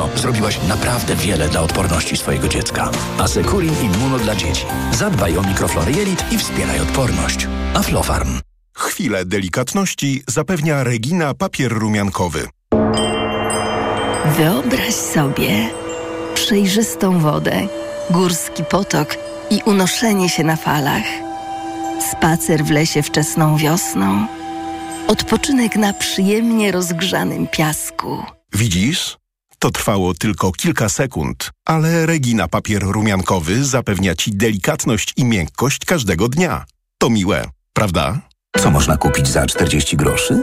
Immuno zrobiłaś naprawdę wiele dla odporności swojego dziecka. Asekurin Immuno dla dzieci. Zadbaj o mikroflorę jelit i wspieraj odporność. Aflofarm. Chwilę delikatności zapewnia Regina papier rumiankowy. Wyobraź sobie przejrzystą wodę, górski potok i unoszenie się na falach. Spacer w lesie wczesną wiosną. Odpoczynek na przyjemnie rozgrzanym piasku. Widzisz? To trwało tylko kilka sekund, ale Regina papier rumiankowy zapewnia Ci delikatność i miękkość każdego dnia. To miłe, prawda? Co można kupić za 40 groszy?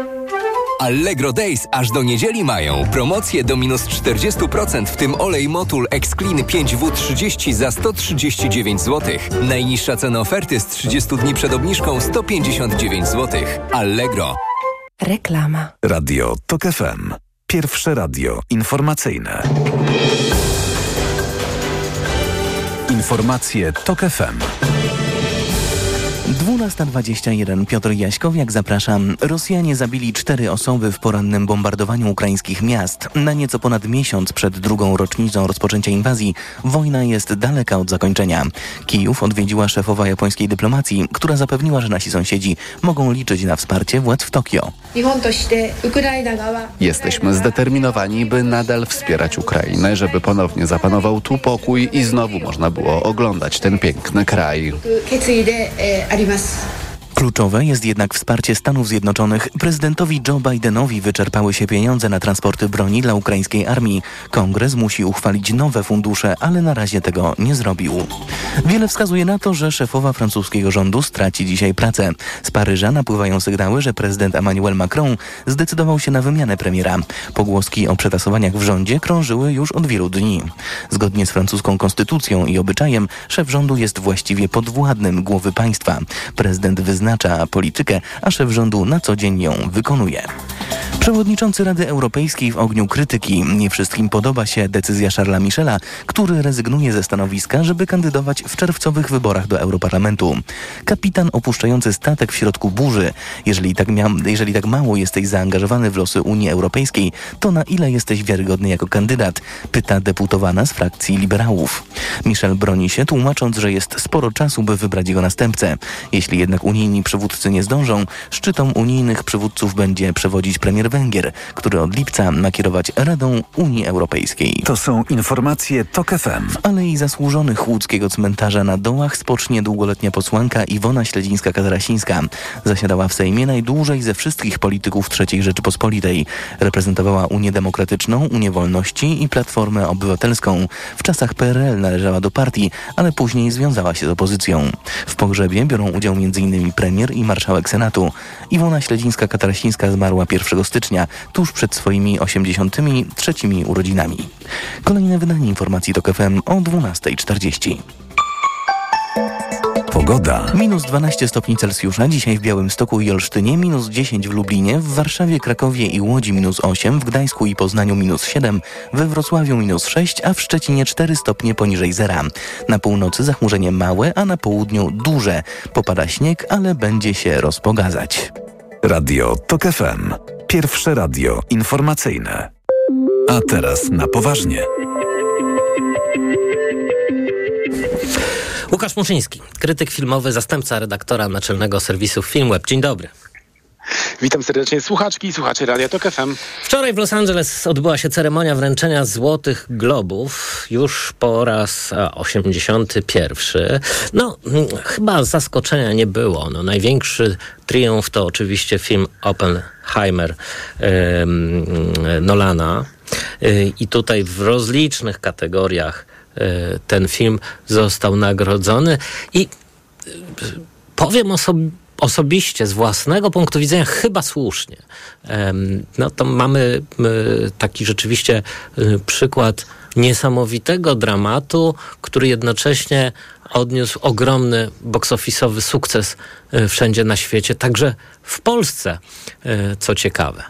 Allegro Days aż do niedzieli mają. Promocje do minus 40%, w tym olej Motul X-Clean 5W30 za 139 zł. Najniższa cena oferty z 30 dni przed obniżką 159 zł. Allegro. Reklama. Radio TOK FM. Pierwsze radio informacyjne. Informacje TOK FM. 12.21 Piotr Jaśkowiak zapraszam. Rosjanie zabili cztery osoby w porannym bombardowaniu ukraińskich miast. Na nieco ponad miesiąc przed drugą rocznicą rozpoczęcia inwazji wojna jest daleka od zakończenia. Kijów odwiedziła szefowa japońskiej dyplomacji, która zapewniła, że nasi sąsiedzi mogą liczyć na wsparcie władz w Tokio. Jesteśmy zdeterminowani, by nadal wspierać Ukrainę, żeby ponownie zapanował tu pokój i znowu można było oglądać ten piękny kraj. ります。Kluczowe jest jednak wsparcie Stanów Zjednoczonych. Prezydentowi Joe Bidenowi wyczerpały się pieniądze na transporty broni dla ukraińskiej armii. Kongres musi uchwalić nowe fundusze, ale na razie tego nie zrobił. Wiele wskazuje na to, że szefowa francuskiego rządu straci dzisiaj pracę. Z Paryża napływają sygnały, że prezydent Emmanuel Macron zdecydował się na wymianę premiera. Pogłoski o przetasowaniach w rządzie krążyły już od wielu dni. Zgodnie z francuską konstytucją i obyczajem szef rządu jest właściwie podwładnym głowy państwa. Prezydent wyznacza politykę, a szef rządu na co dzień ją wykonuje. Przewodniczący Rady Europejskiej w ogniu krytyki. Nie wszystkim podoba się decyzja Charlesa Michela, który rezygnuje ze stanowiska, żeby kandydować w czerwcowych wyborach do Europarlamentu. Kapitan opuszczający statek w środku burzy. Jeżeli tak, jeżeli tak mało jesteś zaangażowany w losy Unii Europejskiej, to na ile jesteś wiarygodny jako kandydat? Pyta deputowana z frakcji liberałów. Michel broni się, tłumacząc, że jest sporo czasu, by wybrać jego następcę. Jeśli jednak unijni przywódcy nie zdążą, szczytom unijnych przywódców będzie przewodzić premier Węgier, który od lipca ma kierować Radą Unii Europejskiej. To są informacje TOK FM. W Alei Zasłużonych łódzkiego cmentarza na Dołach spocznie długoletnia posłanka Iwona Śledzińska-Katarasińska. Zasiadała w Sejmie najdłużej ze wszystkich polityków III Rzeczypospolitej. Reprezentowała Unię Demokratyczną, Unię Wolności i Platformę Obywatelską. W czasach PRL należała do partii, ale później związała się z opozycją. W pogrzebie biorą udział m.in. premier i marszałek Senatu. Iwona Śledzińska-Katarasińska zmarła 1 stycznia, tuż przed swoimi 83 urodzinami. Kolejne wydanie informacji TOK FM o 12.40. Pogoda. Minus 12 stopni Celsjusza, dzisiaj w Białymstoku i Olsztynie, minus 10 w Lublinie, w Warszawie, Krakowie i Łodzi minus 8, w Gdańsku i Poznaniu minus 7, we Wrocławiu minus 6, a w Szczecinie 4 stopnie poniżej zera. Na północy zachmurzenie małe, a na południu duże. Popada śnieg, ale będzie się rozpogadzać. Radio TOK FM. Pierwsze radio informacyjne. A teraz na poważnie. Łukasz Muczyński, krytyk filmowy, zastępca redaktora naczelnego serwisu Filmweb. Dzień dobry. Witam serdecznie słuchaczki i słuchacze Radia Tok FM. Wczoraj w Los Angeles odbyła się ceremonia wręczenia Złotych Globów, już po raz 81. No, chyba zaskoczenia nie było. No, największy triumf to oczywiście film Oppenheimer yy, Nolana. Yy, I tutaj w rozlicznych kategoriach ten film został nagrodzony i powiem osobiście, osobiście, z własnego punktu widzenia, chyba słusznie. No to mamy taki rzeczywiście przykład niesamowitego dramatu, który jednocześnie odniósł ogromny box-office'owy sukces e, wszędzie na świecie, także w Polsce, e, co ciekawe.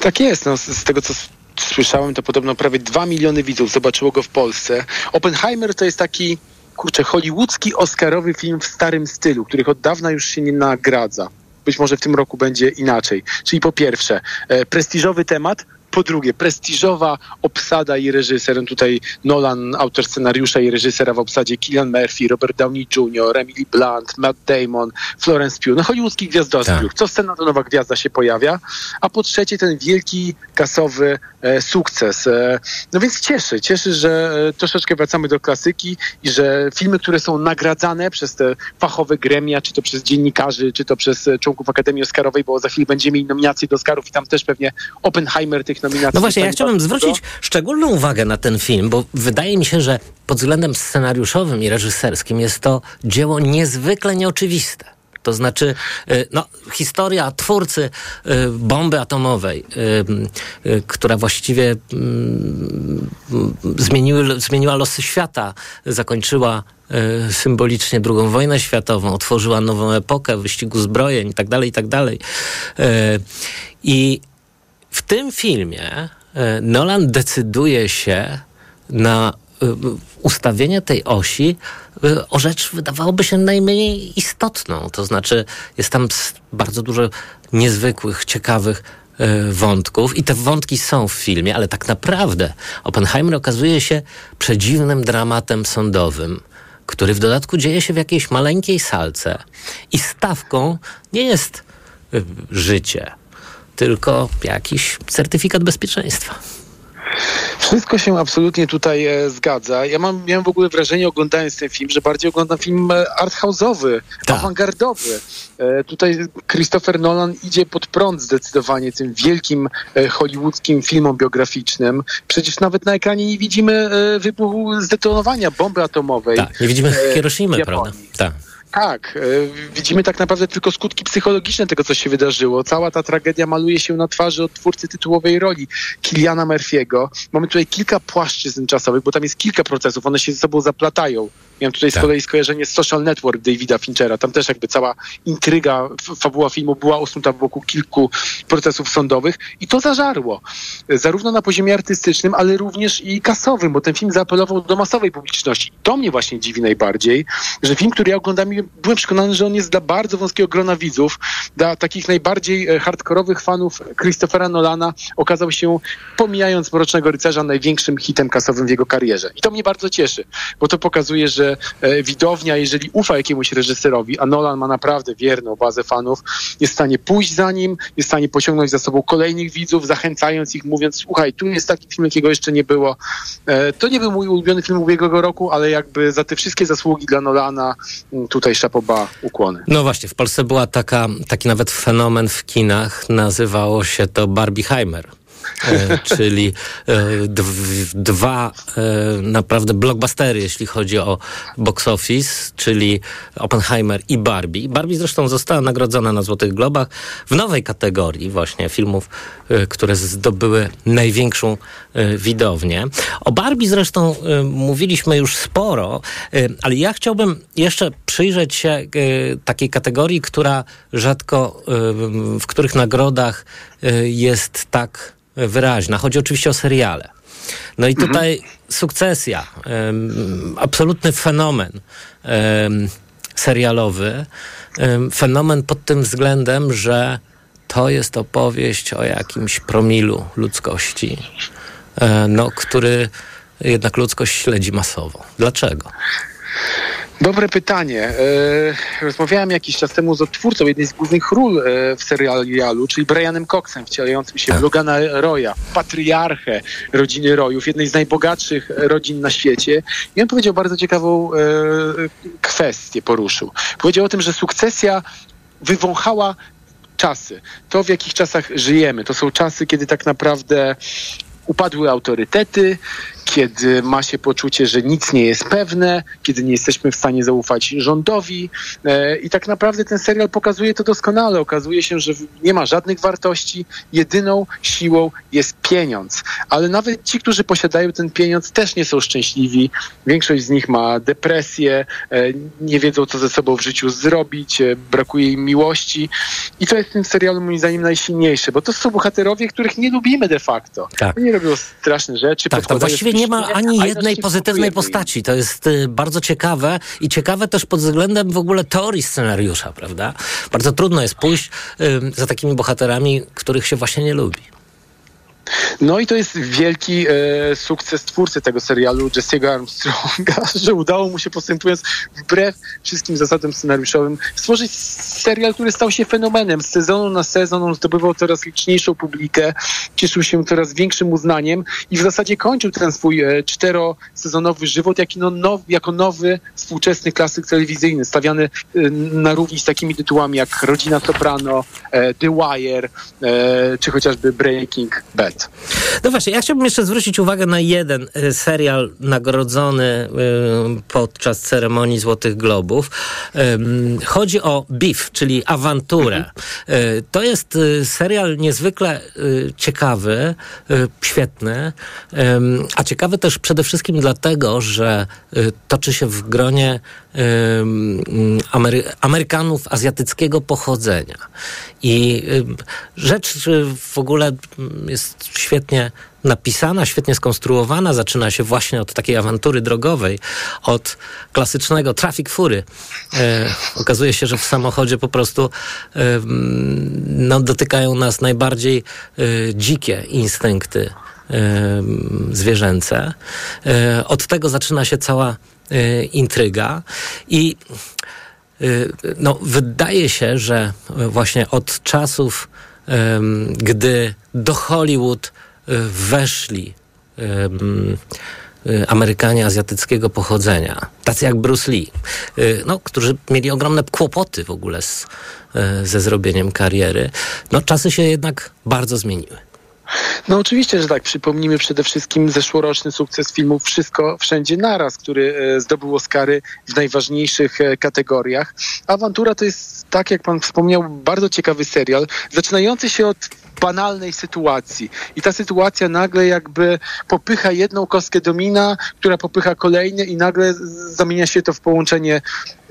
Tak jest, no, z tego co słyszałem, to podobno prawie 2 miliony widzów zobaczyło go w Polsce. Oppenheimer to jest taki, kurczę, hollywoodzki, oscarowy film w starym stylu, których od dawna już się nie nagradza. Być może w tym roku będzie inaczej. Czyli po pierwsze, e, prestiżowy temat, po drugie, prestiżowa obsada i reżyser. Tutaj Nolan, autor scenariusza i reżysera w obsadzie Killian Murphy, Robert Downey Jr., Emily Blunt, Matt Damon, Florence Pugh. No hollywoodzki gwiazdozbiór. Tak. Co scena to nowa gwiazda się pojawia. A po trzecie ten wielki, kasowy e, sukces. E, no więc cieszy. Cieszy, że e, troszeczkę wracamy do klasyki i że filmy, które są nagradzane przez te fachowe gremia, czy to przez dziennikarzy, czy to przez e, członków Akademii Oscarowej, bo za chwilę będziemy mieli nominacje do Oscarów i tam też pewnie Oppenheimer tych nominacji. No właśnie, ja chciałbym zwrócić szczególną uwagę na ten film, bo wydaje mi się, że pod względem scenariuszowym i reżyserskim jest to dzieło niezwykle nieoczywiste. To znaczy, y, no, historia twórcy y, bomby atomowej, y, która właściwie mm, zmieniły, zmieniła losy świata, zakończyła symbolicznie II wojnę światową, otworzyła nową epokę wyścigu zbrojeń itd., tak itd. Tak I w tym filmie e, Nolan decyduje się na e, ustawienie tej osi e, o rzecz wydawałoby się najmniej istotną. To znaczy jest tam bardzo dużo niezwykłych, ciekawych wątków i te wątki są w filmie, ale tak naprawdę Oppenheimer okazuje się przedziwnym dramatem sądowym, który w dodatku dzieje się w jakiejś maleńkiej salce i stawką nie jest życie, tylko jakiś certyfikat bezpieczeństwa. Wszystko się absolutnie tutaj e, zgadza. Ja mam, miałem w ogóle wrażenie, oglądając ten film, że bardziej oglądam film e, arthouse'owy, tak. awangardowy. E, tutaj Christopher Nolan idzie pod prąd zdecydowanie tym wielkim e, hollywoodzkim filmom biograficznym. Przecież nawet na ekranie nie widzimy e, wybuchu zdetonowania bomby atomowej. Tak, nie widzimy e, Hiroshimy, prawda? Tak. Tak, e, widzimy tak naprawdę tylko skutki psychologiczne tego, co się wydarzyło. Cała ta tragedia maluje się na twarzy od twórcy tytułowej roli, Kiliana Murphy'ego. Mamy tutaj kilka płaszczyzn czasowych, bo tam jest kilka procesów, one się ze sobą zaplatają. Miałem tutaj tak. z kolei skojarzenie z Social Network Davida Finchera. Tam też jakby cała intryga, fabuła filmu była osunuta wokół kilku procesów sądowych i to zażarło. Zarówno na poziomie artystycznym, ale również i kasowym, bo ten film zaapelował do masowej publiczności. To mnie właśnie dziwi najbardziej, że film, który ja oglądam, byłem przekonany, że on jest dla bardzo wąskiego grona widzów, dla takich najbardziej e, hardkorowych fanów Christophera Nolana okazał się, pomijając Mrocznego Rycerza, największym hitem kasowym w jego karierze. I to mnie bardzo cieszy, bo to pokazuje, że E, widownia, jeżeli ufa jakiemuś reżyserowi, a Nolan ma naprawdę wierną bazę fanów, jest w stanie pójść za nim, jest w stanie pociągnąć za sobą kolejnych widzów, zachęcając ich, mówiąc, słuchaj, tu jest taki film, jakiego jeszcze nie było. E, to nie był mój ulubiony film ubiegłego roku, ale jakby za te wszystkie zasługi dla Nolana tutaj szapoba ukłony. No właśnie, w Polsce była taka, taki nawet fenomen w kinach, nazywało się to Barbieheimer. E, czyli e, dwa e, naprawdę blockbustery, jeśli chodzi o box office, czyli Oppenheimer i Barbie. Barbie zresztą została nagrodzona na Złotych Globach w nowej kategorii właśnie filmów, które zdobyły największą widownię. O Barbie zresztą mówiliśmy już sporo, ale ja chciałbym jeszcze przyjrzeć się takiej kategorii, która rzadko w których nagrodach jest tak wyraźna. Chodzi oczywiście o seriale. No i tutaj mhm. sukcesja, um, absolutny fenomen um, serialowy. Um, fenomen pod tym względem, że to jest opowieść o jakimś promilu ludzkości, e, no, który jednak ludzkość śledzi masowo. Dlaczego? Dobre pytanie. E, rozmawiałem jakiś czas temu z odtwórcą jednej z głównych ról e, w serialu, czyli Brianem Coxem, wcielającym się w tak. Logana Roya, patriarchę rodziny Royów, jednej z najbogatszych rodzin na świecie. I on powiedział bardzo ciekawą e, kwestię, poruszył. Powiedział o tym, że sukcesja wywąchała czasy. To, w jakich czasach żyjemy, to są czasy, kiedy tak naprawdę upadły autorytety, kiedy ma się poczucie, że nic nie jest pewne, kiedy nie jesteśmy w stanie zaufać rządowi. E, I tak naprawdę ten serial pokazuje to doskonale. Okazuje się, że nie ma żadnych wartości. Jedyną siłą jest pieniądz. Ale nawet ci, którzy posiadają ten pieniądz, też nie są szczęśliwi. Większość z nich ma depresję, e, nie wiedzą, co ze sobą w życiu zrobić, e, brakuje im miłości. I to jest w tym serialu moim zdaniem najsilniejsze, bo to są bohaterowie, których nie lubimy de facto. Tak. Oni robią straszne rzeczy. Tak, właściwie nie ma ani jednej pozytywnej postaci. To jest y, bardzo ciekawe i ciekawe też pod względem w ogóle teorii scenariusza, prawda? Bardzo trudno jest pójść za takimi bohaterami, których się właśnie nie lubi. No i to jest wielki e, sukces twórcy tego serialu, Jesse'ego Armstronga, że udało mu się postępując wbrew wszystkim zasadom scenariuszowym stworzyć serial, który stał się fenomenem. Z sezonu na sezon on zdobywał coraz liczniejszą publikę, cieszył się coraz większym uznaniem i w zasadzie kończył ten swój e, czterosezonowy żywot jak no, now, jako nowy, współczesny klasyk telewizyjny, stawiany e, na równi z takimi tytułami jak Rodzina Soprano, e, The Wire, e, czy chociażby Breaking Bad. No właśnie, ja chciałbym jeszcze zwrócić uwagę na jeden y, serial nagrodzony y, podczas ceremonii Złotych Globów. Y, chodzi o Beef, czyli awanturę. Mhm. To jest serial niezwykle ciekawy, świetny, a ciekawy też przede wszystkim dlatego, że toczy się w gronie Amery Amerykanów azjatyckiego pochodzenia. I rzecz w ogóle jest świetnie napisana, świetnie skonstruowana. Zaczyna się właśnie od takiej awantury drogowej, od klasycznego traffic fury. E, okazuje się, że w samochodzie po prostu e, no, dotykają nas najbardziej e, dzikie instynkty e, zwierzęce. E, od tego zaczyna się cała e, intryga i no, wydaje się, że właśnie od czasów gdy do Hollywood e, weszli e, Amerykanie azjatyckiego pochodzenia, tacy jak Bruce Lee, e, no, którzy mieli ogromne kłopoty w ogóle z, ze zrobieniem kariery, no czasy się jednak bardzo zmieniły. No oczywiście, że tak. Przypomnijmy przede wszystkim zeszłoroczny sukces filmu Wszystko Wszędzie Naraz, który zdobył Oscary w najważniejszych kategoriach. Awantura to jest, tak jak pan wspomniał, bardzo ciekawy serial, zaczynający się od banalnej sytuacji. I ta sytuacja nagle jakby popycha jedną kostkę domina, która popycha kolejne i nagle zamienia się to w połączenie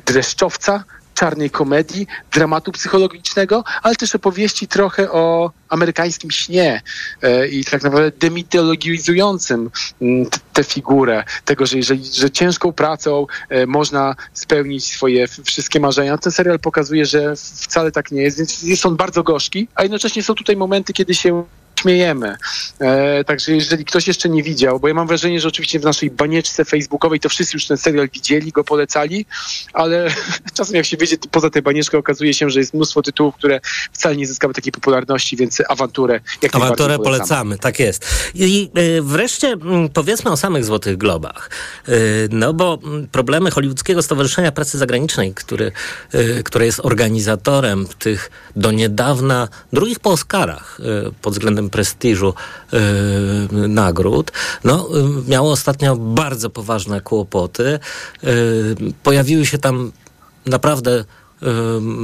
dreszczowca, czarnej komedii, dramatu psychologicznego, ale też opowieści trochę o amerykańskim śnie e, i tak naprawdę demitologizującym mm, tę figurę, tego, że, że, że ciężką pracą e, można spełnić swoje wszystkie marzenia. Ten serial pokazuje, że wcale tak nie jest, więc jest on bardzo gorzki, a jednocześnie są tutaj momenty, kiedy się śmiejemy. E, także jeżeli ktoś jeszcze nie widział, bo ja mam wrażenie, że oczywiście w naszej banieczce facebookowej to wszyscy już ten serial widzieli, go polecali, ale czasem jak się wyjdzie poza tę banieczkę, okazuje się, że jest mnóstwo tytułów, które wcale nie zyskały takiej popularności, więc awanturę jak Awanturę polecamy, tak jest. I y, wreszcie y, powiedzmy o samych Złotych Globach. Y, no bo problemy Hollywoodzkiego Stowarzyszenia Pracy Zagranicznej, który, które jest organizatorem tych do niedawna drugich po Oscarach pod względem prestiżu yy, nagród, no, yy, miało ostatnio bardzo poważne kłopoty. Yy, pojawiły się tam naprawdę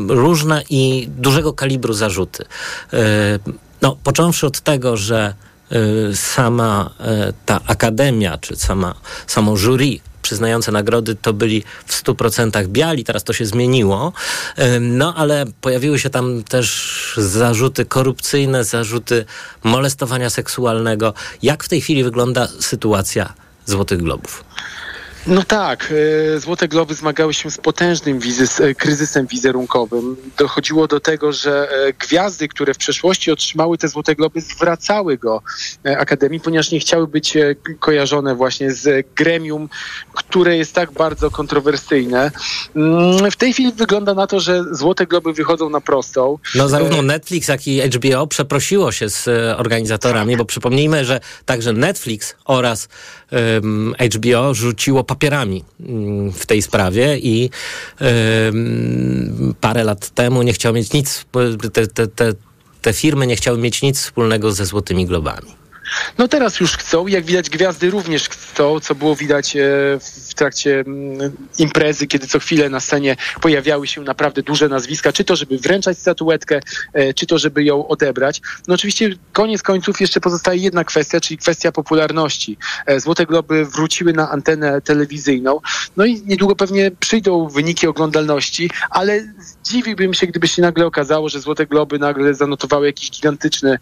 różne i dużego kalibru zarzuty. No, począwszy od tego, że sama ta akademia, czy sama, samo jury przyznające nagrody to byli w 100% biali, teraz to się zmieniło. No ale pojawiły się tam też zarzuty korupcyjne, zarzuty molestowania seksualnego. Jak w tej chwili wygląda sytuacja Złotych Globów? No tak, e, Złote Globy zmagały się z potężnym wizys, e, kryzysem wizerunkowym. Dochodziło do tego, że e, gwiazdy, które w przeszłości otrzymały te Złote Globy, zwracały go Akademii, ponieważ nie chciały być kojarzone właśnie z gremium, które jest tak bardzo kontrowersyjne. Mm, w tej chwili wygląda na to, że Złote Globy wychodzą na prostą. No zarówno Netflix, jak i HBO przeprosiło się z organizatorami, bo przypomnijmy, że także Netflix oraz um, HBO rzuciło papierami mm, w tej sprawie i parę lat temu nie chciał mieć nic, te, te, te, te firmy nie chciały mieć nic wspólnego ze Złotymi Globami. No teraz już chcą, jak widać gwiazdy również chcą, co było widać e, w trakcie mm, imprezy, kiedy co chwilę na scenie pojawiały się naprawdę duże nazwiska, czy to żeby wręczać statuetkę, e, czy to żeby ją odebrać. No oczywiście koniec końców jeszcze pozostaje jedna kwestia, czyli kwestia popularności. E, Złote Globy wróciły na antenę telewizyjną, no i niedługo pewnie przyjdą wyniki oglądalności, ale zdziwiłbym się, gdyby się nagle okazało, że Złote Globy nagle zanotowały jakiś gigantyczny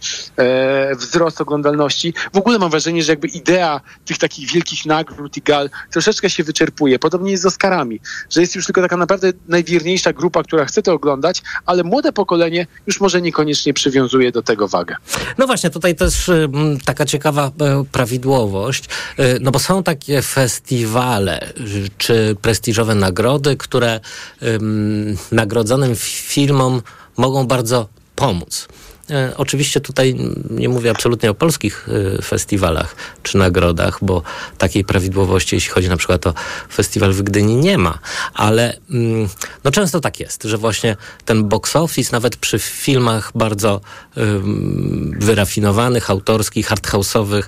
wzrost oglądalności. W ogóle mam wrażenie, że jakby idea tych takich wielkich nagród i gal troszeczkę się wyczerpuje. Podobnie jest z Oscarami, że jest już tylko taka naprawdę najwierniejsza grupa, która chce to oglądać, ale młode pokolenie już może niekoniecznie przywiązuje do tego wagę. No właśnie, tutaj też mm, taka ciekawa e, prawidłowość, e, no bo są takie festiwale y, czy prestiżowe nagrody, które ym, nagrodzonym filmom mogą bardzo pomóc. E, Oczywiście tutaj nie mówię absolutnie o polskich e, festiwalach czy nagrodach, bo takiej prawidłowości, jeśli chodzi na przykład o festiwal w Gdyni, nie ma. Ale mm, no często tak jest, że właśnie ten box office, nawet przy filmach bardzo ym, wyrafinowanych, autorskich, hardhouse'owych,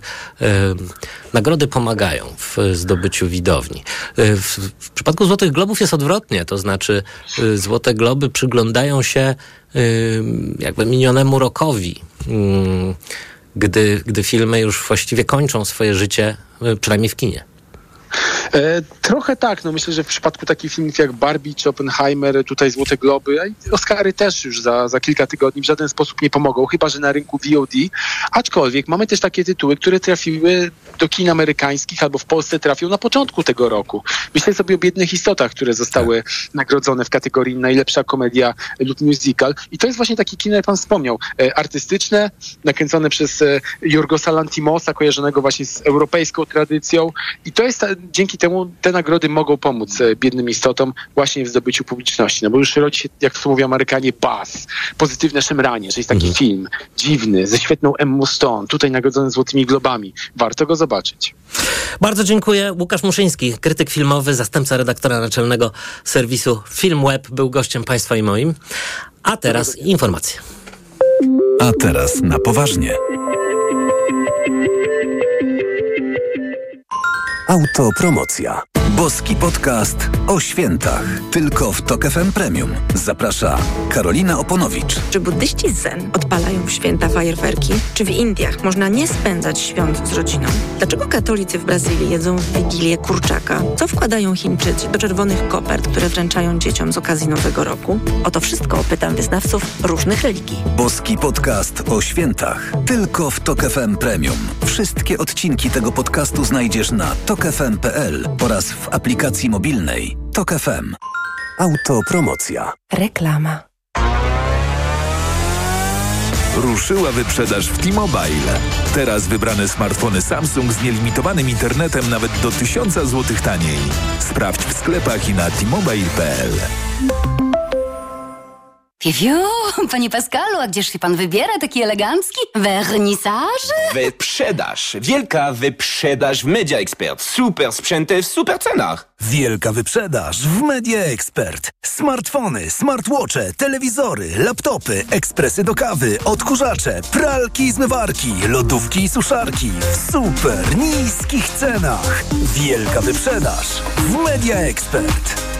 nagrody pomagają w zdobyciu widowni. W, w przypadku Złotych Globów jest odwrotnie, to znaczy Złote Globy przyglądają się jakby minionemu rokowi, gdy, gdy filmy już właściwie kończą swoje życie, y, przynajmniej w kinie. E, trochę tak, no myślę, że w przypadku takich filmów jak Barbie czy Oppenheimer, tutaj Złote Globy, Oscary też już za, za kilka tygodni w żaden sposób nie pomogą, chyba że na rynku VOD. Aczkolwiek mamy też takie tytuły, które trafiły do kin amerykańskich albo w Polsce trafią na początku tego roku. Myślę sobie o Biednych Istotach, które zostały nagrodzone w kategorii najlepsza komedia lub musical. I to jest właśnie taki kino, jak pan wspomniał, e, artystyczne, nakręcone przez e, Jorgosa Lantimosa, kojarzonego właśnie z europejską tradycją. I to jest, dzięki temu te nagrody mogą pomóc e, biednym istotom właśnie w zdobyciu publiczności. No bo już rodzi się, jak to mówią Amerykanie, buzz, pozytywne szemranie, że jest taki film dziwny, ze świetną Emmą Stone, tutaj nagrodzony Złotymi Globami. Warto go zobaczyć. Bardzo dziękuję. Łukasz Muszyński, krytyk filmowy, zastępca redaktora naczelnego serwisu FilmWeb, był gościem państwa i moim. A teraz informacje. A teraz na poważnie. Autopromocja. Boski podcast o świętach. Tylko w Tok FM Premium. Zaprasza Karolina Oponowicz. Czy buddyści zen odpalają w święta fajerwerki? Czy w Indiach można nie spędzać świąt z rodziną? Dlaczego katolicy w Brazylii jedzą w Wigilię kurczaka? Co wkładają Chińczycy do czerwonych kopert, które wręczają dzieciom z okazji Nowego Roku? O to wszystko pytam wyznawców różnych religii. Boski podcast o świętach. Tylko w Tok FM Premium. Wszystkie odcinki tego podcastu znajdziesz na tokefm.pl oraz w aplikacji mobilnej Tok FM. Autopromocja. Reklama. Ruszyła wyprzedaż w T-Mobile. Teraz wybrane smartfony Samsung z nielimitowanym internetem nawet do 1000 zł taniej. Sprawdź w sklepach i na t-mobile.pl. Piewio, panie Pascalu, a gdzież się pan wybiera taki elegancki? Wernisaż? Wyprzedaż. Wielka wyprzedaż w Media Expert. Super sprzęty w super cenach. Wielka wyprzedaż w Media Expert. Smartfony, smartwatche, telewizory, laptopy, ekspresy do kawy, odkurzacze, pralki i zmywarki, lodówki i suszarki w super niskich cenach. Wielka wyprzedaż w Media Expert.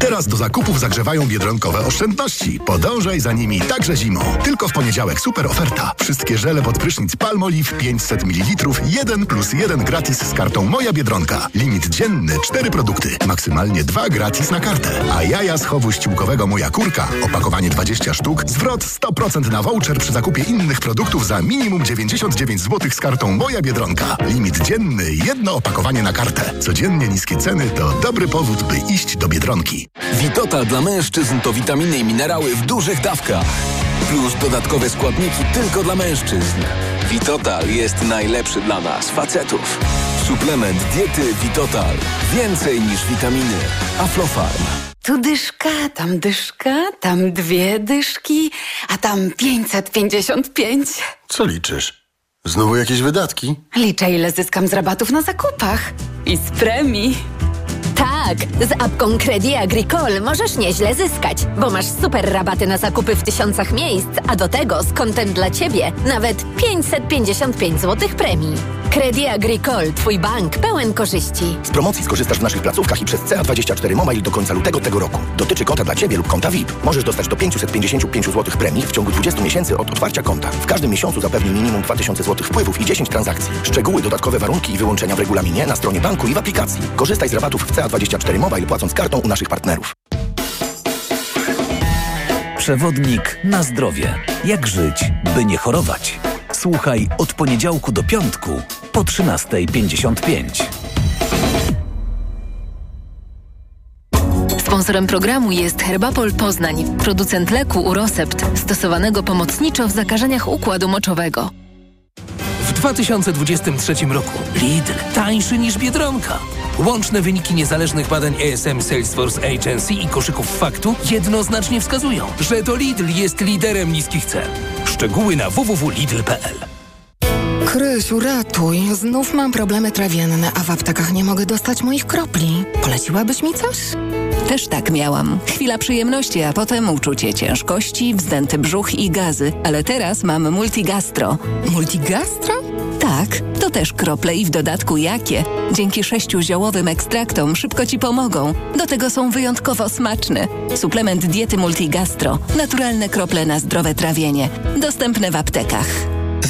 Teraz do zakupów zagrzewają biedronkowe oszczędności. Podążaj za nimi także zimą. Tylko w poniedziałek super oferta. Wszystkie żele pod prysznic Palmolive 500 ml 1 plus 1 gratis z kartą Moja Biedronka. Limit dzienny 4 produkty. Maksymalnie 2 gratis na kartę. A jaja z chowu ściółkowego Moja Kurka. Opakowanie 20 sztuk. Zwrot 100% na voucher przy zakupie innych produktów za minimum 99 zł z kartą Moja Biedronka. Limit dzienny jedno opakowanie na kartę. Codziennie niskie ceny to dobry powód, by iść do Biedronki. Witotal dla mężczyzn to witaminy i minerały w dużych dawkach. Plus dodatkowe składniki tylko dla mężczyzn. Witotal jest najlepszy dla nas, facetów. Suplement diety Witotal. Więcej niż witaminy. Aflofarm. Tu dyszka, tam dyszka, tam dwie dyszki, a tam 555. Co liczysz? Znowu jakieś wydatki? Liczę, ile zyskam z rabatów na zakupach i z premii. Tak, z apką Credit Agricole możesz nieźle zyskać, bo masz super rabaty na zakupy w tysiącach miejsc, a do tego z kontem dla Ciebie nawet 555 zł premii. Credit Agricole, Twój bank pełen korzyści. Z promocji skorzystasz w naszych placówkach i przez CA24 Mobile do końca lutego tego roku. Dotyczy konta dla Ciebie lub konta VIP. Możesz dostać do 555 zł premii w ciągu 20 miesięcy od otwarcia konta. W każdym miesiącu zapewni minimum 2000 zł wpływów i 10 transakcji. Szczegóły, dodatkowe warunki i wyłączenia w regulaminie na stronie banku i w aplikacji. Korzystaj z rabatów w CA24 Mobile płacąc kartą u naszych partnerów. Przewodnik na zdrowie. Jak żyć, by nie chorować? Słuchaj od poniedziałku do piątku po 13.55. Sponsorem programu jest Herbapol Poznań, producent leku Urosept, stosowanego pomocniczo w zakażeniach układu moczowego. W 2023 roku Lidl tańszy niż Biedronka. Łączne wyniki niezależnych badań ESM Salesforce Agency i koszyków faktu jednoznacznie wskazują, że to Lidl jest liderem niskich cen. Szczegóły na www.lidl.pl Krysiu, ratuj. Znów mam problemy trawienne, a w aptekach nie mogę dostać moich kropli. Poleciłabyś mi coś? Też tak miałam. Chwila przyjemności, a potem uczucie ciężkości, wzdęty brzuch i gazy. Ale teraz mam Multigastro. Multigastro? Tak, to też krople i w dodatku jakie. Dzięki sześciu ziołowym ekstraktom szybko Ci pomogą. Do tego są wyjątkowo smaczne. Suplement diety Multigastro. Naturalne krople na zdrowe trawienie. Dostępne w aptekach.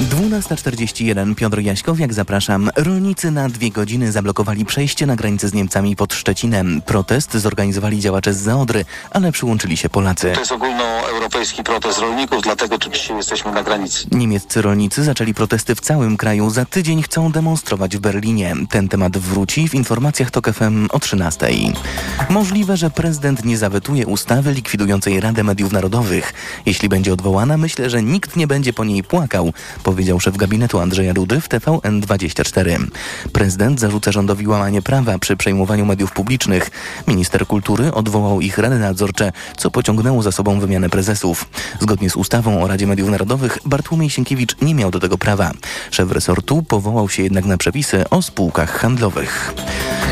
12.41 Piotr Jaśkowiak, zapraszam. Rolnicy na dwie godziny zablokowali przejście na granicę z Niemcami pod Szczecinem. Protest zorganizowali działacze z Zaodry, ale przyłączyli się Polacy. To jest ogólnoeuropejski protest rolników, dlatego oczywiście jesteśmy na granicy. Niemieccy rolnicy zaczęli protesty w całym kraju. Za tydzień chcą demonstrować w Berlinie. Ten temat wróci w informacjach TOK FM o 13.00. Możliwe, że prezydent nie zawetuje ustawy likwidującej Radę Mediów Narodowych. Jeśli będzie odwołana, myślę, że nikt nie będzie po niej płakał, powiedział szef gabinetu Andrzeja Dudy w TVN24. Prezydent zarzuca rządowi łamanie prawa przy przejmowaniu mediów publicznych. Minister kultury odwołał ich rady nadzorcze, co pociągnęło za sobą wymianę prezesów. Zgodnie z ustawą o Radzie Mediów Narodowych Bartłomiej Sienkiewicz nie miał do tego prawa. Szef resortu powołał się jednak na przepisy o spółkach handlowych.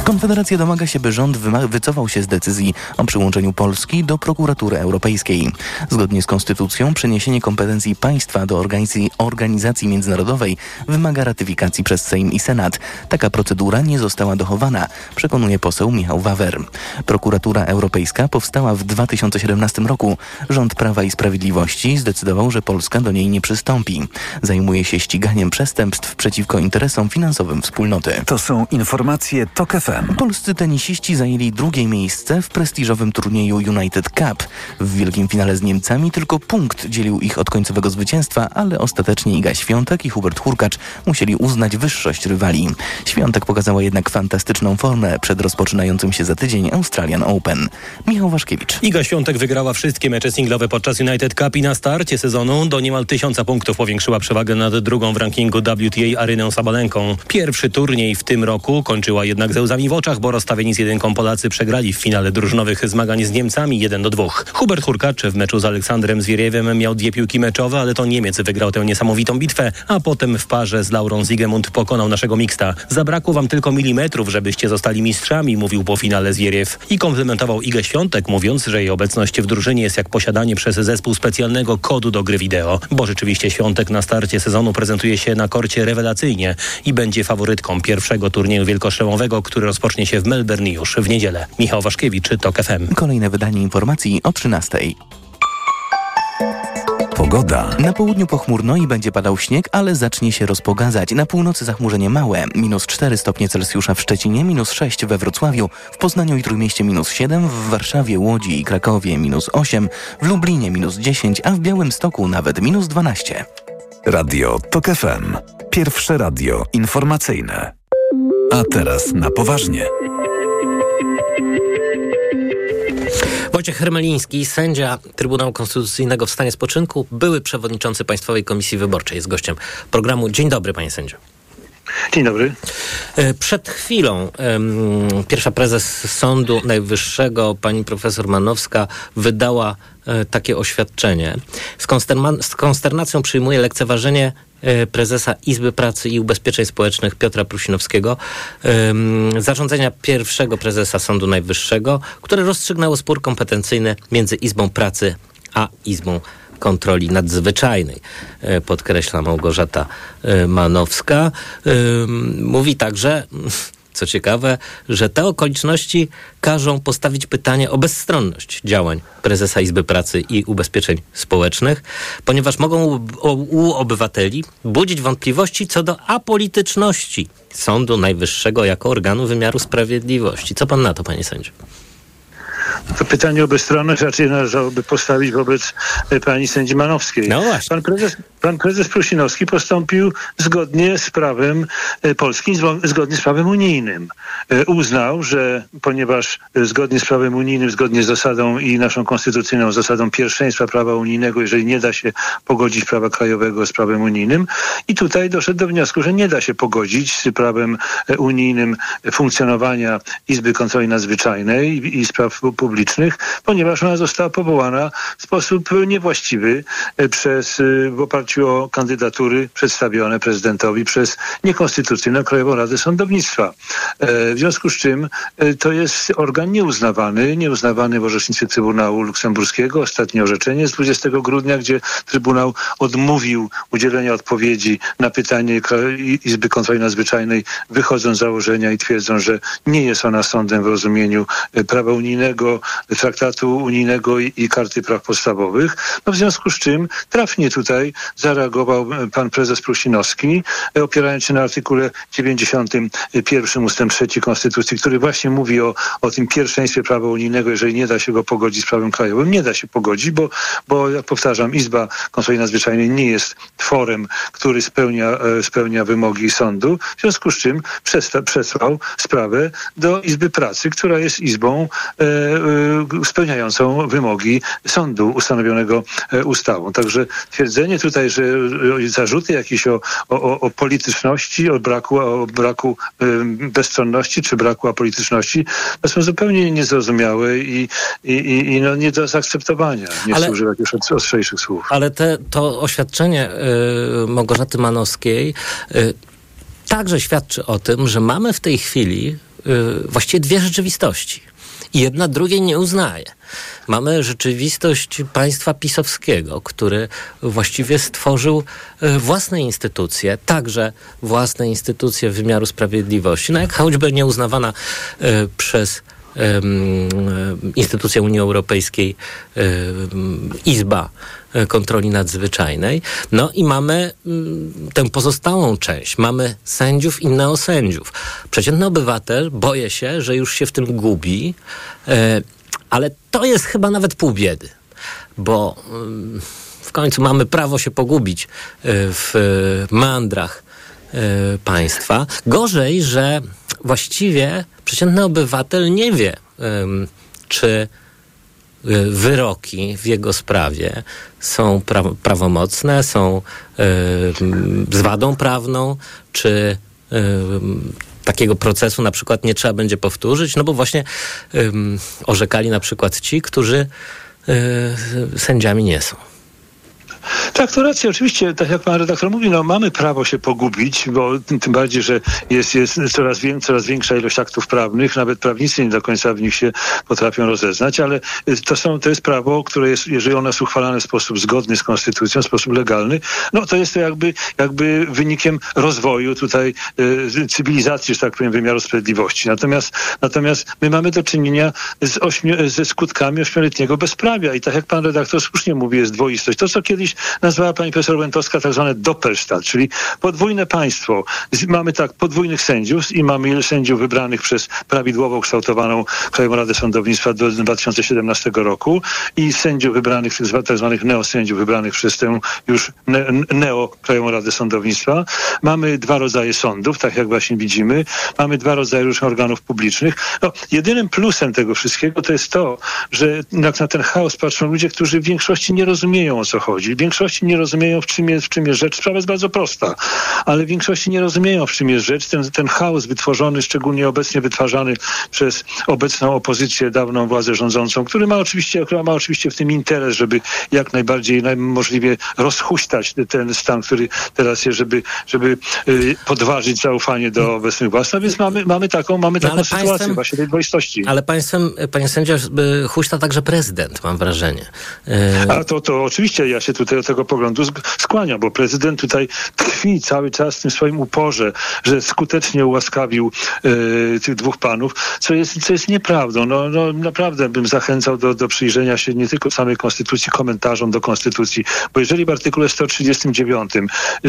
Konfederacja domaga się, by rząd wycofał się z decyzji o przyłączeniu Polski do prokuratury europejskiej. Zgodnie z konstytucją przeniesienie kompetencji państwa do organizacji, organizacji międzynarodowej wymaga ratyfikacji przez Sejm i Senat. Taka procedura nie została dochowana, przekonuje poseł Michał Wawer. Prokuratura Europejska powstała w 2017 roku. Rząd Prawa i Sprawiedliwości zdecydował, że Polska do niej nie przystąpi. Zajmuje się ściganiem przestępstw przeciwko interesom finansowym wspólnoty. To są informacje TOK FM. Polscy tenisiści zajęli drugie miejsce w prestiżowym turnieju United Cup. W wielkim finale z Niemcami tylko punkt dzielił ich od końcowego zwycięstwa, ale ostatecznie Iga Świątek i Hubert Hurkacz musieli uznać wyższość rywali. Świątek pokazała jednak fantastyczną formę przed rozpoczynającym się za tydzień Australian Open. Michał Waszkiewicz. Iga Świątek wygrała wszystkie mecze singlowe podczas United Cup i na starcie sezonu do niemal tysiąca punktów powiększyła przewagę nad drugą w rankingu WTA Arynę Sabalenką. Pierwszy turniej w tym roku kończyła jednak ze łzami w oczach, bo rozstawieni z jedynką Polacy przegrali w finale drużynowych zmagań z Niemcami 1 do 2. Hubert Hurkacz w meczu z Aleksandrem Zwieriewem miał dwie piłki meczowe, ale to Niemiec wygrał tę niesamowitą bitwę, a potem w parze z Laurą Zigemund pokonał naszego miksta. Zabrakło wam tylko milimetrów, żebyście zostali mistrzami, mówił po finale Zwieriew. I komplementował Igę Świątek, mówiąc, że jej obecność w drużynie jest jak posiadanie przez zespół specjalnego kodu do gry wideo. Bo rzeczywiście Świątek na starcie sezonu prezentuje się na korcie rewelacyjnie i będzie faworytką pierwszego turnieju wielkoszlemowego, który rozpocznie się w Melbourne już w niedzielę. Michał Waszkiewicz, TOK FM. Kolejne wydanie informacji o 13. Pogoda. Na południu pochmurno i będzie padał śnieg, ale zacznie się rozpogadzać. Na północy zachmurzenie małe. Minus 4 stopnie Celsjusza w Szczecinie, minus 6 we Wrocławiu, w Poznaniu i Trójmieście minus 7, w Warszawie, Łodzi i Krakowie minus 8, w Lublinie minus 10, a w Białymstoku nawet minus 12. Radio TOK FM. Pierwsze radio informacyjne. A teraz na poważnie. Wojciech Hermeliński, sędzia Trybunału Konstytucyjnego w stanie spoczynku, były przewodniczący Państwowej Komisji Wyborczej, jest gościem programu. Dzień dobry, panie sędzio. Dzień dobry. E, Przed chwilą em, pierwsza prezes Sądu Najwyższego, pani profesor Manowska, wydała e, takie oświadczenie. Z, konsterma- z konsternacją przyjmuje lekceważenie prezesa Izby Pracy i Ubezpieczeń Społecznych Piotra Prusinowskiego, zarządzenia pierwszego prezesa Sądu Najwyższego, które rozstrzygnęło spór kompetencyjny między Izbą Pracy a Izbą Kontroli Nadzwyczajnej, e, podkreśla Małgorzata e, Manowska. Mówi także, co ciekawe, że te okoliczności każą postawić pytanie o bezstronność działań prezesa Izby Pracy i Ubezpieczeń Społecznych, ponieważ mogą u, obywateli budzić wątpliwości co do apolityczności Sądu Najwyższego jako organu wymiaru sprawiedliwości. Co pan na to, panie sędzio? To pytanie o bezstronność raczej należałoby postawić wobec e, pani sędzi Manowskiej. No właśnie. Pan prezes, pan prezes Prusinowski postąpił zgodnie z prawem e, polskim, zgodnie z prawem unijnym. E, Uznał, że ponieważ zgodnie z prawem unijnym, zgodnie z zasadą i naszą konstytucyjną zasadą pierwszeństwa prawa unijnego, jeżeli nie da się pogodzić prawa krajowego z prawem unijnym i tutaj doszedł do wniosku, że nie da się pogodzić z prawem unijnym funkcjonowania Izby Kontroli Nadzwyczajnej i, spraw publicznych, ponieważ ona została powołana w sposób niewłaściwy e, przez, e, w oparciu o kandydatury przedstawione prezydentowi przez niekonstytucyjną Krajową Radę Sądownictwa. E, W związku z czym to jest organ nieuznawany, nieuznawany w orzecznictwie Trybunału Luksemburskiego. Ostatnie orzeczenie z 20 grudnia, gdzie Trybunał odmówił udzielenia odpowiedzi na pytanie Izby Kontroli Nadzwyczajnej, wychodzą z założenia i twierdzą, że nie jest ona sądem w rozumieniu prawa unijnego, traktatu unijnego i, i karty praw podstawowych. No w związku z czym trafnie tutaj zareagował e, pan prezes Prusinowski, e, opierając się na artykule 91 ustęp 3 Konstytucji, który właśnie mówi o, o tym pierwszeństwie prawa unijnego, jeżeli nie da się go pogodzić z prawem krajowym. Nie da się pogodzić, bo, bo jak powtarzam, Izba Kontroli Nadzwyczajnej nie jest tworem, który spełnia, e, spełnia wymogi sądu, w związku z czym przesłał sprawę do Izby Pracy, która jest izbą e, spełniającą wymogi sądu ustanowionego e, ustawą. Także twierdzenie tutaj, że zarzuty jakieś o, o, o- polityczności, o braku, o braku e, bezstronności czy braku apolityczności, to są zupełnie niezrozumiałe i, i, i, no nie do zaakceptowania. Nie Ale- chcę używać już ostrzejszych słów. Ale te, to oświadczenie y, Małgorzaty Manowskiej y, także świadczy o tym, że mamy w tej chwili y, właściwie dwie rzeczywistości. Jedna drugiej nie uznaje. Mamy rzeczywistość państwa pisowskiego, który właściwie stworzył y, własne instytucje, także własne instytucje wymiaru sprawiedliwości, no jak choćby nieuznawana y, przez em, instytucja Unii Europejskiej, Izba e, Kontroli Nadzwyczajnej. No i mamy mm, tę pozostałą część. Mamy sędziów i neosędziów. Przeciętny obywatel boję się, że już się w tym gubi, e, ale to jest chyba nawet pół biedy, bo mm, w końcu mamy prawo się pogubić e, w e, meandrach e, państwa. Gorzej, że właściwie przeciętny obywatel nie wie, czy wyroki w jego sprawie są pra- prawomocne, są em, z wadą prawną, czy em, takiego procesu na przykład nie trzeba będzie powtórzyć, no bo właśnie orzekali na przykład ci, którzy y, sędziami nie są. Tak, to racja. Oczywiście, tak jak pan redaktor mówi, no mamy prawo się pogubić, bo tym, bardziej, że jest, jest coraz, wię, coraz większa ilość aktów prawnych, nawet prawnicy nie do końca w nich się potrafią rozeznać, ale y, to, są, to jest prawo, które jest, jeżeli ono jest uchwalane w sposób zgodny z konstytucją, w sposób legalny, no to jest to jakby, jakby wynikiem rozwoju tutaj y, cywilizacji, że tak powiem, wymiaru sprawiedliwości. Natomiast, natomiast my mamy do czynienia z ze skutkami ośmioletniego bezprawia i tak jak pan redaktor słusznie mówi, jest dwoistość. To, co kiedyś nazwała pani profesor Łętowska tak zwane doppelstaat, czyli podwójne państwo. Mamy tak podwójnych sędziów i mamy sędziów wybranych przez prawidłowo kształtowaną Krajową Radę Sądownictwa do 2017 roku i sędziów wybranych, tak zwanych neosędziów wybranych przez tę już ne, neo Krajową Radę Sądownictwa. Mamy dwa rodzaje sądów, tak jak właśnie widzimy. Mamy dwa rodzaje różnych organów publicznych. No, jedynym plusem tego wszystkiego to jest to, że na ten chaos patrzą ludzie, którzy w większości nie rozumieją o co chodzi. Większości nie rozumieją, w czym jest, w czym jest rzecz. Sprawa jest bardzo prosta, ale w większości nie rozumieją, w czym jest rzecz. Ten, ten chaos wytworzony, szczególnie obecnie wytwarzany przez obecną opozycję, dawną władzę rządzącą, który ma oczywiście, która ma oczywiście w tym interes, żeby jak najbardziej możliwie rozhuśtać ten stan, który teraz jest, żeby, żeby y, podważyć zaufanie do obecnych władz. No więc mamy, mamy taką, mamy taką ale sytuację państwem- właśnie tej dwoistości. Ale państwem, panie sędzio, y, huśta także prezydent, mam wrażenie. Y, A to, to oczywiście ja się tutaj do tego poglądu sk- skłaniam, bo prezydent tutaj tkwi cały czas w tym swoim uporze, że skutecznie ułaskawił e, tych dwóch panów, co jest, co jest nieprawdą. No, no, naprawdę bym zachęcał do, do przyjrzenia się nie tylko samej konstytucji, komentarzom do konstytucji, bo jeżeli w artykule 139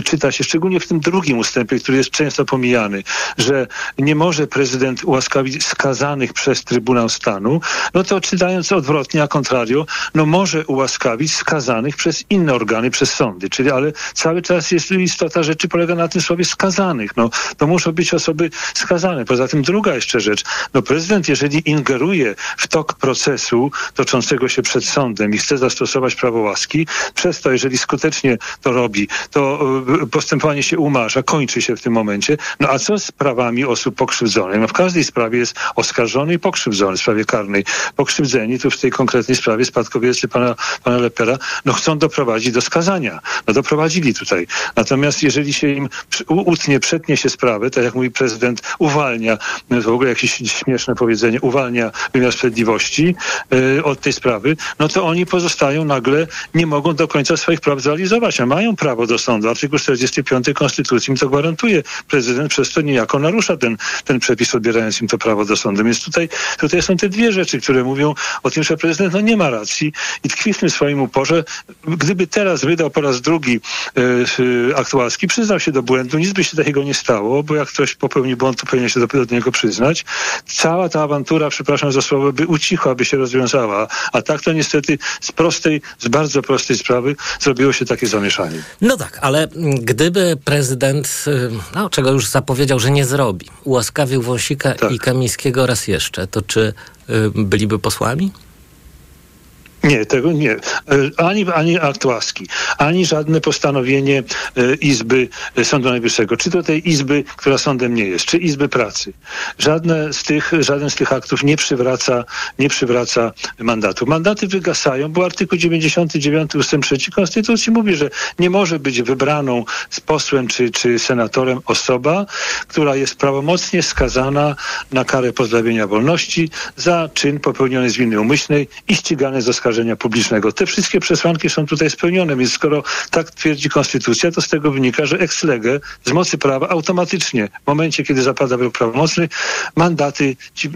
czyta się, szczególnie w tym drugim ustępie, który jest często pomijany, że nie może prezydent ułaskawić skazanych przez Trybunał Stanu, no to czytając odwrotnie, a contrario, no może ułaskawić skazanych przez inne organy, przez sądy. Czyli, ale cały czas jest istota rzeczy polega na tym słowie skazanych. No, to muszą być osoby skazane. Poza tym druga jeszcze rzecz. No prezydent, jeżeli ingeruje w tok procesu toczącego się przed sądem i chce zastosować prawo łaski, przez to, jeżeli skutecznie to robi, to y, postępowanie się umarza, kończy się w tym momencie. No a co z prawami osób pokrzywdzonych? No w każdej sprawie jest oskarżony i pokrzywdzony, w sprawie karnej. Pokrzywdzeni, tu w tej konkretnej sprawie spadkobiercy pana, pana Lepera, no chcą doprowadzić do skazania. No doprowadzili tutaj. Natomiast jeżeli się im utnie, przetnie się sprawę, tak jak mówi prezydent, uwalnia, no to w ogóle jakieś śmieszne powiedzenie, uwalnia wymiar sprawiedliwości y, od tej sprawy, no to oni pozostają nagle, nie mogą do końca swoich praw zrealizować, a mają prawo do sądu. Artykuł 45 Konstytucji im to gwarantuje. Prezydent przez to niejako narusza ten, ten przepis, odbierając im to prawo do sądu. Więc tutaj, tutaj są te dwie rzeczy, które mówią o tym, że prezydent no, nie ma racji i tkwi w tym swoim uporze. Gdyby teraz wydał po raz drugi e, e, akt łaski, przyznał się do błędu, nic by się takiego nie stało, bo jak ktoś popełni błąd, to powinien się do, do niego przyznać. Cała ta awantura, przepraszam za słowo, by ucichła, by się rozwiązała. A tak to niestety z prostej, z bardzo prostej sprawy zrobiło się takie zamieszanie. No tak, ale gdyby prezydent, y, no, czego już zapowiedział, że nie zrobi, ułaskawił Wąsika i Kamińskiego raz jeszcze, to czy y, byliby posłami? Nie, tego nie. E, Ani, ani akt łaski, ani żadne postanowienie e, Izby e, Sądu Najwyższego, czy to tej Izby, która sądem nie jest, czy Izby Pracy. Żadne z tych, żaden z tych aktów nie przywraca, nie przywraca mandatu. Mandaty wygasają, bo artykuł 99 ust. 3 Konstytucji mówi, że nie może być wybraną z posłem czy, czy senatorem osoba, która jest prawomocnie skazana na karę pozbawienia wolności za czyn popełniony z winy umyślnej i ścigany z oskarżenia publicznego. Te wszystkie przesłanki są tutaj spełnione, więc skoro tak twierdzi Konstytucja, to z tego wynika, że ex lege z mocy prawa automatycznie w momencie, kiedy zapada wyrok prawomocny, mandaty ci e,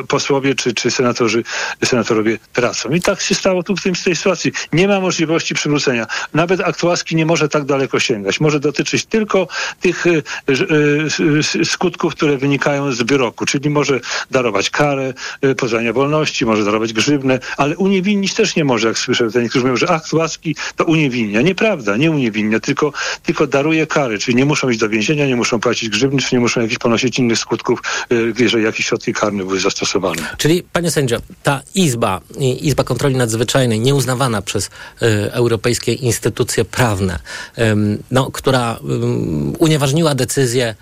e, posłowie czy, czy senatorzy, senatorowie tracą. I tak się stało tu w, tym, w tej sytuacji. Nie ma możliwości przywrócenia. Nawet akt łaski nie może tak daleko sięgać. Może dotyczyć tylko tych e, skutków, które wynikają z wyroku, czyli może darować karę pozbawienia wolności, może darować grzywnę, ale uniewinnić też nie może, jak słyszę, tutaj niektórzy mówią, że akt łaski to uniewinnia. Nieprawda, nie uniewinnia, tylko, tylko daruje kary, czyli nie muszą iść do więzienia, nie muszą płacić grzywny, czy nie muszą jakichś ponosić innych skutków, e, jeżeli jakieś środki karne były zastosowane. Czyli, panie sędzio, ta Izba, Izba Kontroli Nadzwyczajnej, nieuznawana przez e, europejskie instytucje prawne, em, no, która em, unieważniła decyzję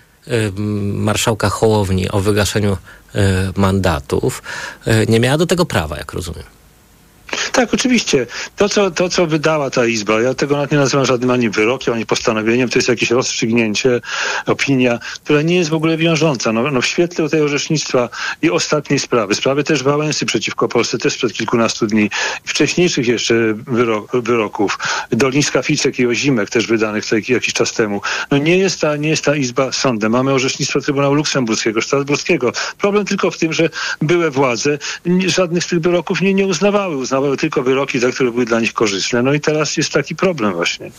marszałka Hołowni o wygaszeniu e, mandatów, e, nie miała do tego prawa, jak rozumiem. Tak, oczywiście. To co, to, co wydała ta Izba, ja tego nie nazywam żadnym ani wyrokiem, ani postanowieniem, to jest jakieś rozstrzygnięcie, opinia, która nie jest w ogóle wiążąca. No, no w świetle tej orzecznictwa i ostatniej sprawy, sprawy też Wałęsy przeciwko Polsce, też sprzed kilkunastu dni, wcześniejszych jeszcze wyro, wyroków, Dolińska, Ficek i Ozimek też wydanych tutaj jakiś czas temu. No nie jest ta, nie jest ta Izba sądem. Mamy orzecznictwo Trybunału Luksemburskiego, Strasburskiego. Problem tylko w tym, że były władze żadnych z tych wyroków nie, nie uznawały. Uznawały tylko wyroki, te, które były dla nich korzystne. No i teraz jest taki problem właśnie.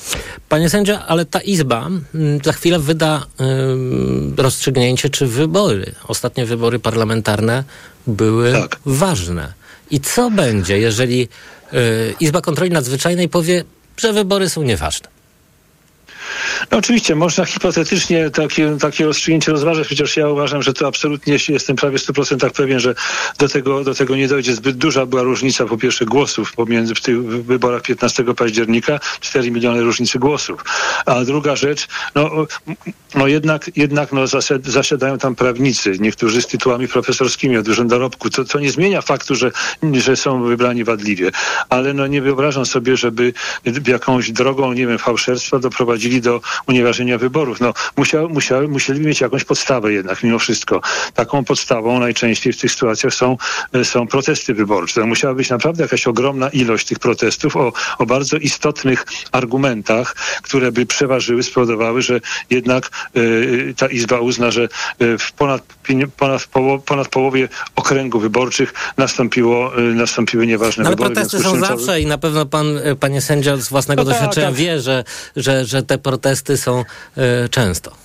Panie sędzio, ale ta Izba mm, za chwilę wyda ym, rozstrzygnięcie, czy wybory, ostatnie wybory parlamentarne były ważne. I co będzie, jeżeli y, Izba Kontroli Nadzwyczajnej powie, że wybory są nieważne? No oczywiście, można hipotetycznie takie, takie rozstrzygnięcie rozważać, chociaż ja uważam, że to absolutnie jestem prawie w 100% pewien, że do tego, do tego nie dojdzie. Zbyt duża była różnica po pierwsze głosów pomiędzy w tych wyborach 15 października, 4 miliony różnicy głosów. A druga rzecz, no, no jednak, jednak no, zasiad, zasiadają tam prawnicy, niektórzy z tytułami profesorskimi o dużym dorobku. To, to nie zmienia faktu, że, że są wybrani wadliwie, ale no, nie wyobrażam sobie, żeby jakąś drogą, nie wiem, fałszerstwa doprowadzili do unieważnienia wyborów. No, musiał, musiał, musieli mieć jakąś podstawę jednak mimo wszystko. Taką podstawą najczęściej w tych sytuacjach są, są protesty wyborcze. Musiała być naprawdę jakaś ogromna ilość tych protestów o, o bardzo istotnych argumentach, które by przeważyły, spowodowały, że jednak y, ta Izba uzna, że w ponad, ponad, poło, ponad połowie okręgów wyborczych nastąpiło, y, nastąpiły nieważne no, ale wybory. protesty są zawsze i na pewno pan, panie sędzio, z własnego No tak, doświadczenia tak. wie, że, że, że te protesty są y, często.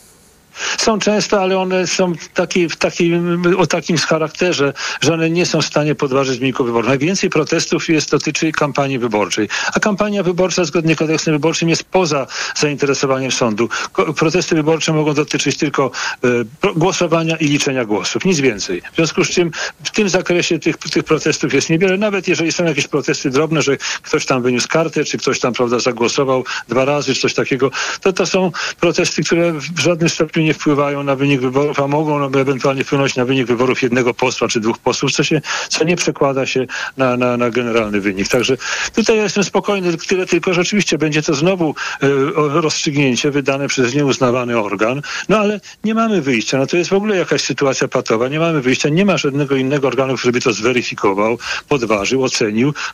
Są często, ale one są taki, w takim, o takim charakterze, że one nie są w stanie podważyć wyników wyborów. Najwięcej protestów jest dotyczy kampanii wyborczej. A kampania wyborcza zgodnie z kodeksem wyborczym jest poza zainteresowaniem sądu. Protesty wyborcze mogą dotyczyć tylko e, głosowania i liczenia głosów. Nic więcej. W związku z czym w tym zakresie tych, tych protestów jest niewiele. Nawet jeżeli są jakieś protesty drobne, że ktoś tam wyniósł kartę, czy ktoś tam prawda, zagłosował dwa razy, czy coś takiego, to to są protesty, które w żadnym stopniu nie wpływają na wynik wyborów, a mogą ewentualnie wpłynąć na wynik wyborów jednego posła czy dwóch posłów, co, się, co nie przekłada się na, na, na generalny wynik. Także tutaj ja jestem spokojny, tyle tylko, że oczywiście będzie to znowu e, rozstrzygnięcie wydane przez nieuznawany organ, no ale nie mamy wyjścia. No to jest w ogóle jakaś sytuacja patowa, nie mamy wyjścia, nie ma żadnego innego organu, który by to zweryfikował, podważył, ocenił,